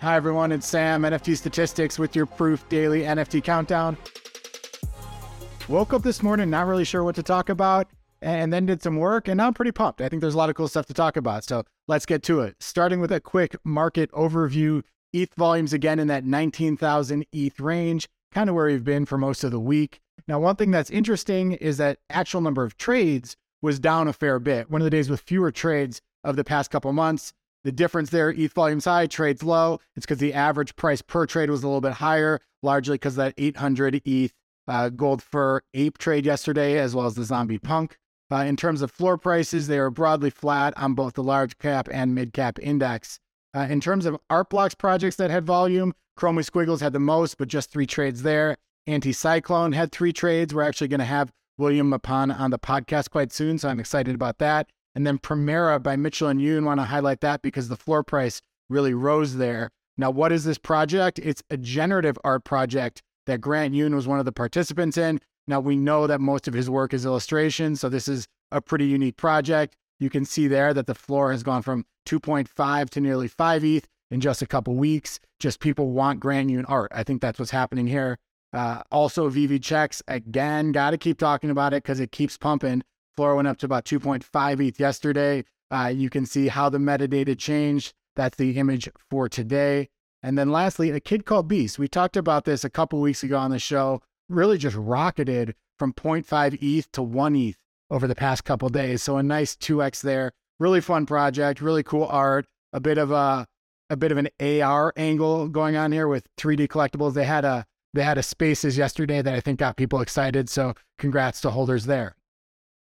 Hi, everyone. It's Sam, NFT Statistics, with your Proof Daily NFT Countdown. Woke up this morning, not really sure what to talk about, and then did some work, and now I'm pretty pumped. I think there's a lot of cool stuff to talk about. So let's get to it. Starting with a quick market overview ETH volumes again in that 19,000 ETH range, kind of where we've been for most of the week. Now, one thing that's interesting is that actual number of trades was down a fair bit. One of the days with fewer trades of the past couple months. The difference there, ETH volumes high, trades low. It's because the average price per trade was a little bit higher, largely because that 800 ETH uh, gold fur ape trade yesterday, as well as the zombie punk. Uh, in terms of floor prices, they are broadly flat on both the large cap and mid cap index. Uh, in terms of art blocks projects that had volume, Chromie Squiggles had the most, but just three trades there. Anticyclone had three trades. We're actually going to have William Mapan on the podcast quite soon, so I'm excited about that. And then Primera by Mitchell and Yoon want to highlight that because the floor price really rose there. Now, what is this project? It's a generative art project that Grant Yoon was one of the participants in. Now, we know that most of his work is illustration, so this is a pretty unique project. You can see there that the floor has gone from 2.5 to nearly 5 ETH in just a couple weeks. Just people want Grant Yoon art. I think that's what's happening here. Uh, also, VV checks again. Got to keep talking about it because it keeps pumping. Floor went up to about 2.5 ETH yesterday. Uh, you can see how the metadata changed. That's the image for today. And then lastly, a kid called Beast. We talked about this a couple weeks ago on the show. Really just rocketed from 0.5 ETH to 1 ETH over the past couple days. So a nice 2x there. Really fun project, really cool art, a bit of a a bit of an AR angle going on here with 3D collectibles. They had a they had a spaces yesterday that I think got people excited. So congrats to holders there.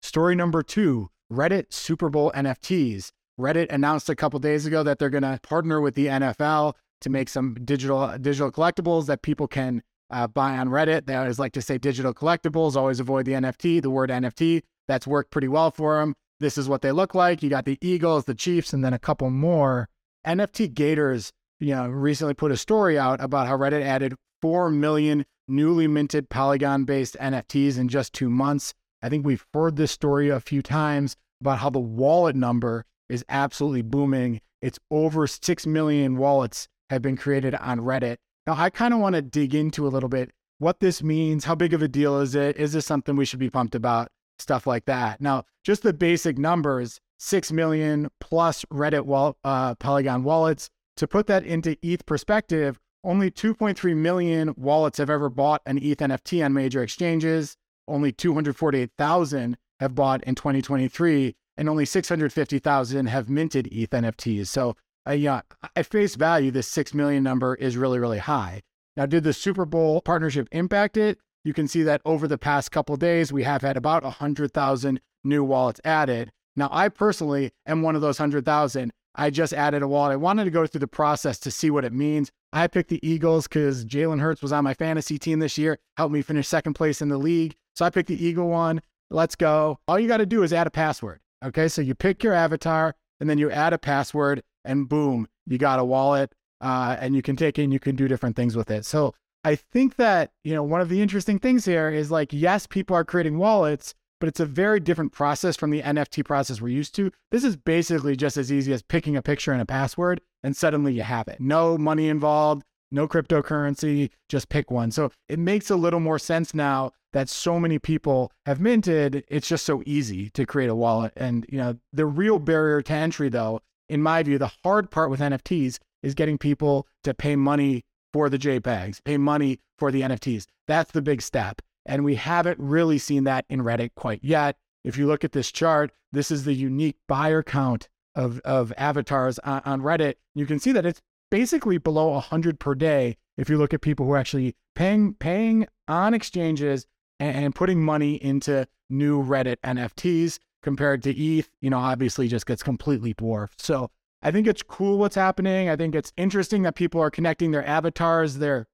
Story number two Reddit Super Bowl NFTs. Reddit announced a couple days ago that they're going to partner with the NFL to make some digital digital collectibles that people can uh, buy on Reddit. They always like to say digital collectibles, always avoid the NFT, the word NFT. That's worked pretty well for them. This is what they look like. You got the Eagles, the Chiefs, and then a couple more. NFTgators, you know, recently put a story out about how Reddit added 4 million newly minted Polygon based NFTs in just two months. I think we've heard this story a few times about how the wallet number is absolutely booming. It's over 6 million wallets have been created on Reddit. Now, I kind of want to dig into a little bit what this means. How big of a deal is it? Is this something we should be pumped about? Stuff like that. Now, just the basic numbers 6 million plus Reddit wall, uh, Polygon wallets. To put that into ETH perspective, only 2.3 million wallets have ever bought an ETH NFT on major exchanges only 248,000 have bought in 2023, and only 650,000 have minted ETH NFTs. So, uh, yeah, at face value, this 6 million number is really, really high. Now, did the Super Bowl partnership impact it? You can see that over the past couple days, we have had about 100,000 new wallets added. Now, I personally am one of those 100,000. I just added a wallet. I wanted to go through the process to see what it means. I picked the Eagles because Jalen Hurts was on my fantasy team this year, helped me finish second place in the league. So I picked the Eagle one. Let's go. All you got to do is add a password. Okay. So you pick your avatar and then you add a password and boom, you got a wallet uh, and you can take it and you can do different things with it. So I think that, you know, one of the interesting things here is like, yes, people are creating wallets, but it's a very different process from the NFT process we're used to. This is basically just as easy as picking a picture and a password, and suddenly you have it. No money involved, no cryptocurrency, just pick one. So it makes a little more sense now that so many people have minted. It's just so easy to create a wallet. And, you know, the real barrier to entry, though, in my view, the hard part with NFTs is getting people to pay money for the JPEGs, pay money for the NFTs. That's the big step. And we haven't really seen that in Reddit quite yet. If you look at this chart, this is the unique buyer count of, of avatars on, on Reddit. You can see that it's basically below 100 per day if you look at people who are actually paying paying on exchanges and, putting money into new Reddit NFTs compared to ETH, you know, obviously just gets completely dwarfed. So I think it's cool what's happening. I think it's interesting that people are connecting their avatars, their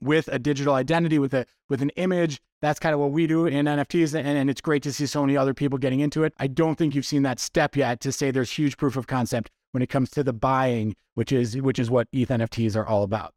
with a digital identity, with a with an image. That's kind of what we do in NFTs, and, and it's great to see so many other people getting into it. I don't think you've seen that step yet to say there's huge proof of concept when it comes to the buying, which is which is what ETH NFTs are all about.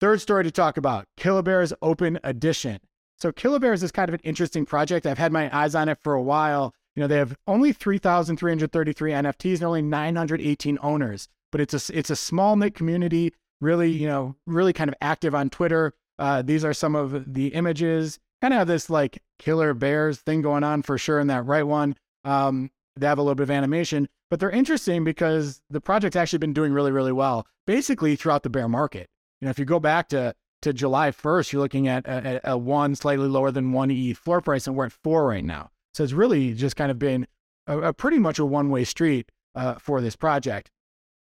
Third story to talk about: Killabears Open Edition. So Killabears is kind of an interesting project. I've had my eyes on it for a while. You know, they have only 3,333 NFTs and only 918 owners. but it's a it's a small knit community, really you know really kind of active on Twitter. Uh, these are some of the images. Kind of have this like killer bears thing going on for sure in that right one. Um, they have a little bit of animation, but they're interesting because the project's actually been doing really, really well, basically throughout the bear market. You know, if you go back to to July 1st, you're looking at a, a one slightly lower than one E floor price, and we're at four right now. So it's really just kind of been a, a pretty much a one way street uh, for this project.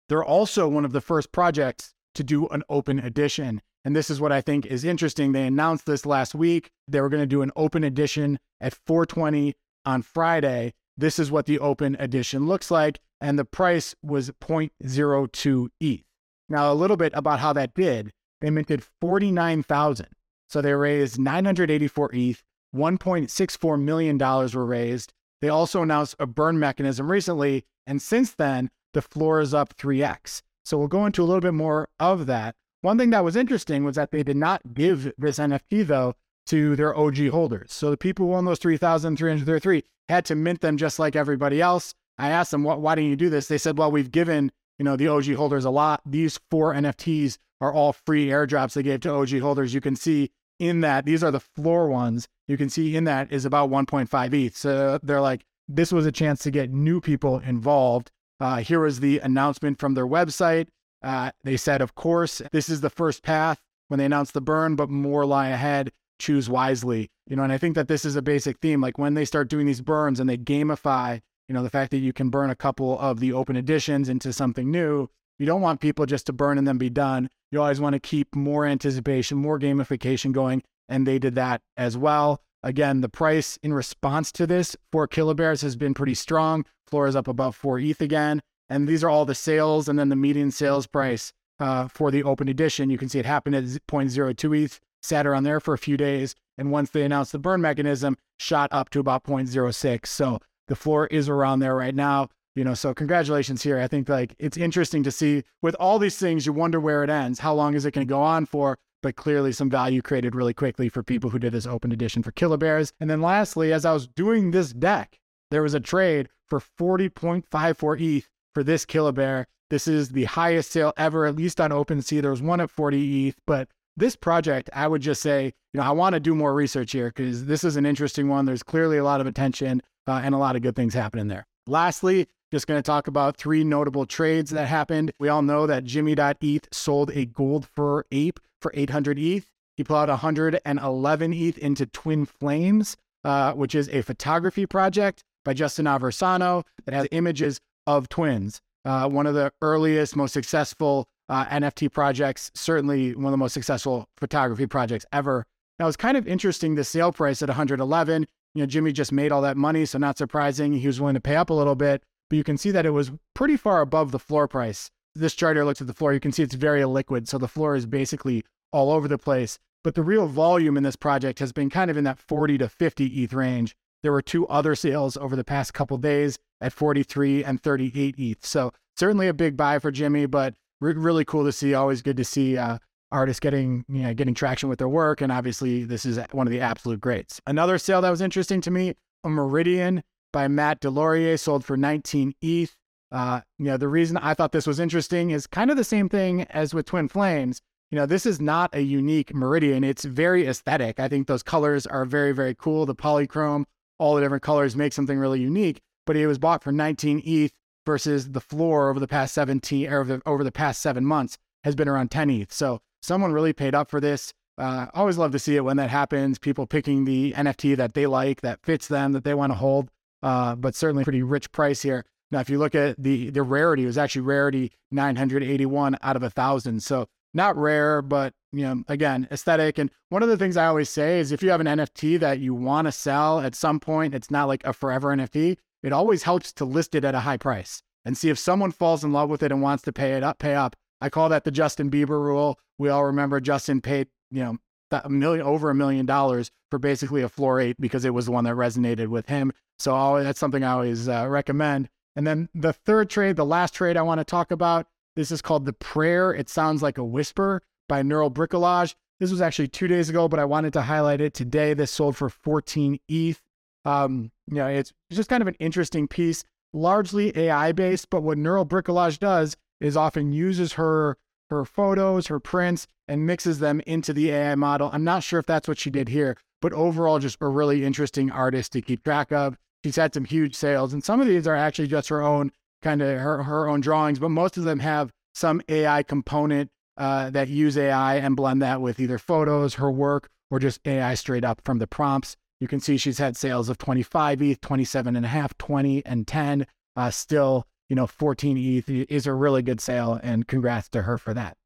They're also one of the first projects to do an open edition. And this is what I think is interesting. They announced this last week. They were going to do an open edition at 420 on Friday. This is what the open edition looks like. And the price was 0.02 ETH. Now, a little bit about how that did. They minted 49,000. So they raised 984 ETH, $1.64 million were raised. They also announced a burn mechanism recently. And since then, the floor is up 3x. So we'll go into a little bit more of that. One thing that was interesting was that they did not give this NFT, though, to their OG holders. So the people who own those 3,333 had to mint them just like everybody else. I asked them, why didn't you do this? They said, well, we've given you know the OG holders a lot. These four NFTs are all free airdrops they gave to OG holders. You can see in that these are the floor ones. You can see in that is about 1.5 ETH. So they're like, this was a chance to get new people involved. Uh, here was the announcement from their website. Uh, they said, of course, this is the first path when they announced the burn, but more lie ahead. Choose wisely. You know, and I think that this is a basic theme. Like when they start doing these burns and they gamify, you know, the fact that you can burn a couple of the open editions into something new, you don't want people just to burn and then be done. You always want to keep more anticipation, more gamification going. And they did that as well. Again, the price in response to this for Killabears has been pretty strong. Floor is up above four ETH again. And these are all the sales and then the median sales price uh, for the open edition. You can see it happened at 0.02 ETH, sat around there for a few days. And once they announced the burn mechanism, shot up to about 0.06. So the floor is around there right now. You know, so congratulations here. I think like it's interesting to see with all these things, you wonder where it ends. How long is it going to go on for? But clearly, some value created really quickly for people who did this open edition for Killabears. And then lastly, as I was doing this deck, there was a trade for 40.54 ETH for this Killabear. This is the highest sale ever, at least on OpenSea. There was one at 40 ETH, but this project, I would just say, you know, I want to do more research here because this is an interesting one. There's clearly a lot of attention uh, and a lot of good things happening there. Lastly, just going to talk about three notable trades that happened. We all know that Jimmy.eth sold a gold fur ape for 800 ETH. He out 111 ETH into Twin Flames, uh, which is a photography project by Justin Aversano that has images of twins. Uh, one of the earliest, most successful uh, NFT projects, certainly one of the most successful photography projects ever. Now, it's kind of interesting the sale price at 111. You know, Jimmy just made all that money, so not surprising. He was willing to pay up a little bit, but you can see that it was pretty far above the floor price. This chart here looks at the floor. You can see it's very liquid, so the floor is basically all over the place. But the real volume in this project has been kind of in that 40 to 50 ETH range. There were two other sales over the past couple days at 43 and 38 ETH. So certainly a big buy for Jimmy, but re- really cool to see. Always good to see uh, artists getting you know, getting traction with their work, and obviously this is one of the absolute greats. Another sale that was interesting to me: a Meridian by Matt DesLauriers sold for 19 ETH. Uh, you know, the reason I thought this was interesting is kind of the same thing as with Twin Flames. You know, this is not a unique Meridian. It's very aesthetic. I think those colors are very, very cool. The polychrome, all the different colors make something really unique. But it was bought for 19 ETH versus the floor over the past 17 or over the, past seven months has been around 10 ETH. So someone really paid up for this. Uh, always love to see it when that happens. People picking the NFT that they like, that fits them, that they want to hold. Uh, but certainly pretty rich price here. Now, if you look at the the rarity, it was actually rarity 981 out of a thousand. So not rare, but you know, again, aesthetic. And one of the things I always say is if you have an NFT that you want to sell at some point, it's not like a forever NFT. It always helps to list it at a high price and see if someone falls in love with it and wants to pay it up, pay up. I call that the Justin Bieber rule. We all remember Justin paid, you know, a million over a million dollars for basically a floor eight because it was the one that resonated with him. So always, that's something I always uh, recommend. And then the third trade, the last trade I want to talk about, this is called the prayer. It sounds like a whisper by Neural Bricolage. This was actually two days ago, but I wanted to highlight it today. This sold for 14 ETH. Um, you know, it's just kind of an interesting piece, largely AI based. But what Neural Bricolage does is often uses her her photos, her prints, and mixes them into the AI model. I'm not sure if that's what she did here, but overall, just a really interesting artist to keep track of. She's had some huge sales, and some of these are actually just her own kind of her, her own drawings, but most of them have some AI component uh, that use AI and blend that with either photos, her work, or just AI straight up from the prompts. You can see she's had sales of 25 ETH, 27 and a half, 20 and 10. Uh, still, you know, 14 ETH is a really good sale, and congrats to her for that.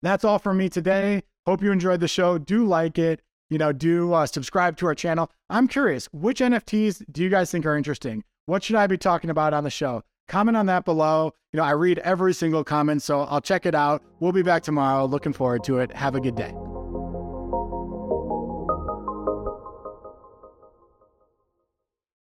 That's all for me today. Hope you enjoyed the show. Do like it. You know, do uh, subscribe to our channel. I'm curious, which NFTs do you guys think are interesting? What should I be talking about on the show? Comment on that below. You know, I read every single comment, so I'll check it out. We'll be back tomorrow. Looking forward to it. Have a good day.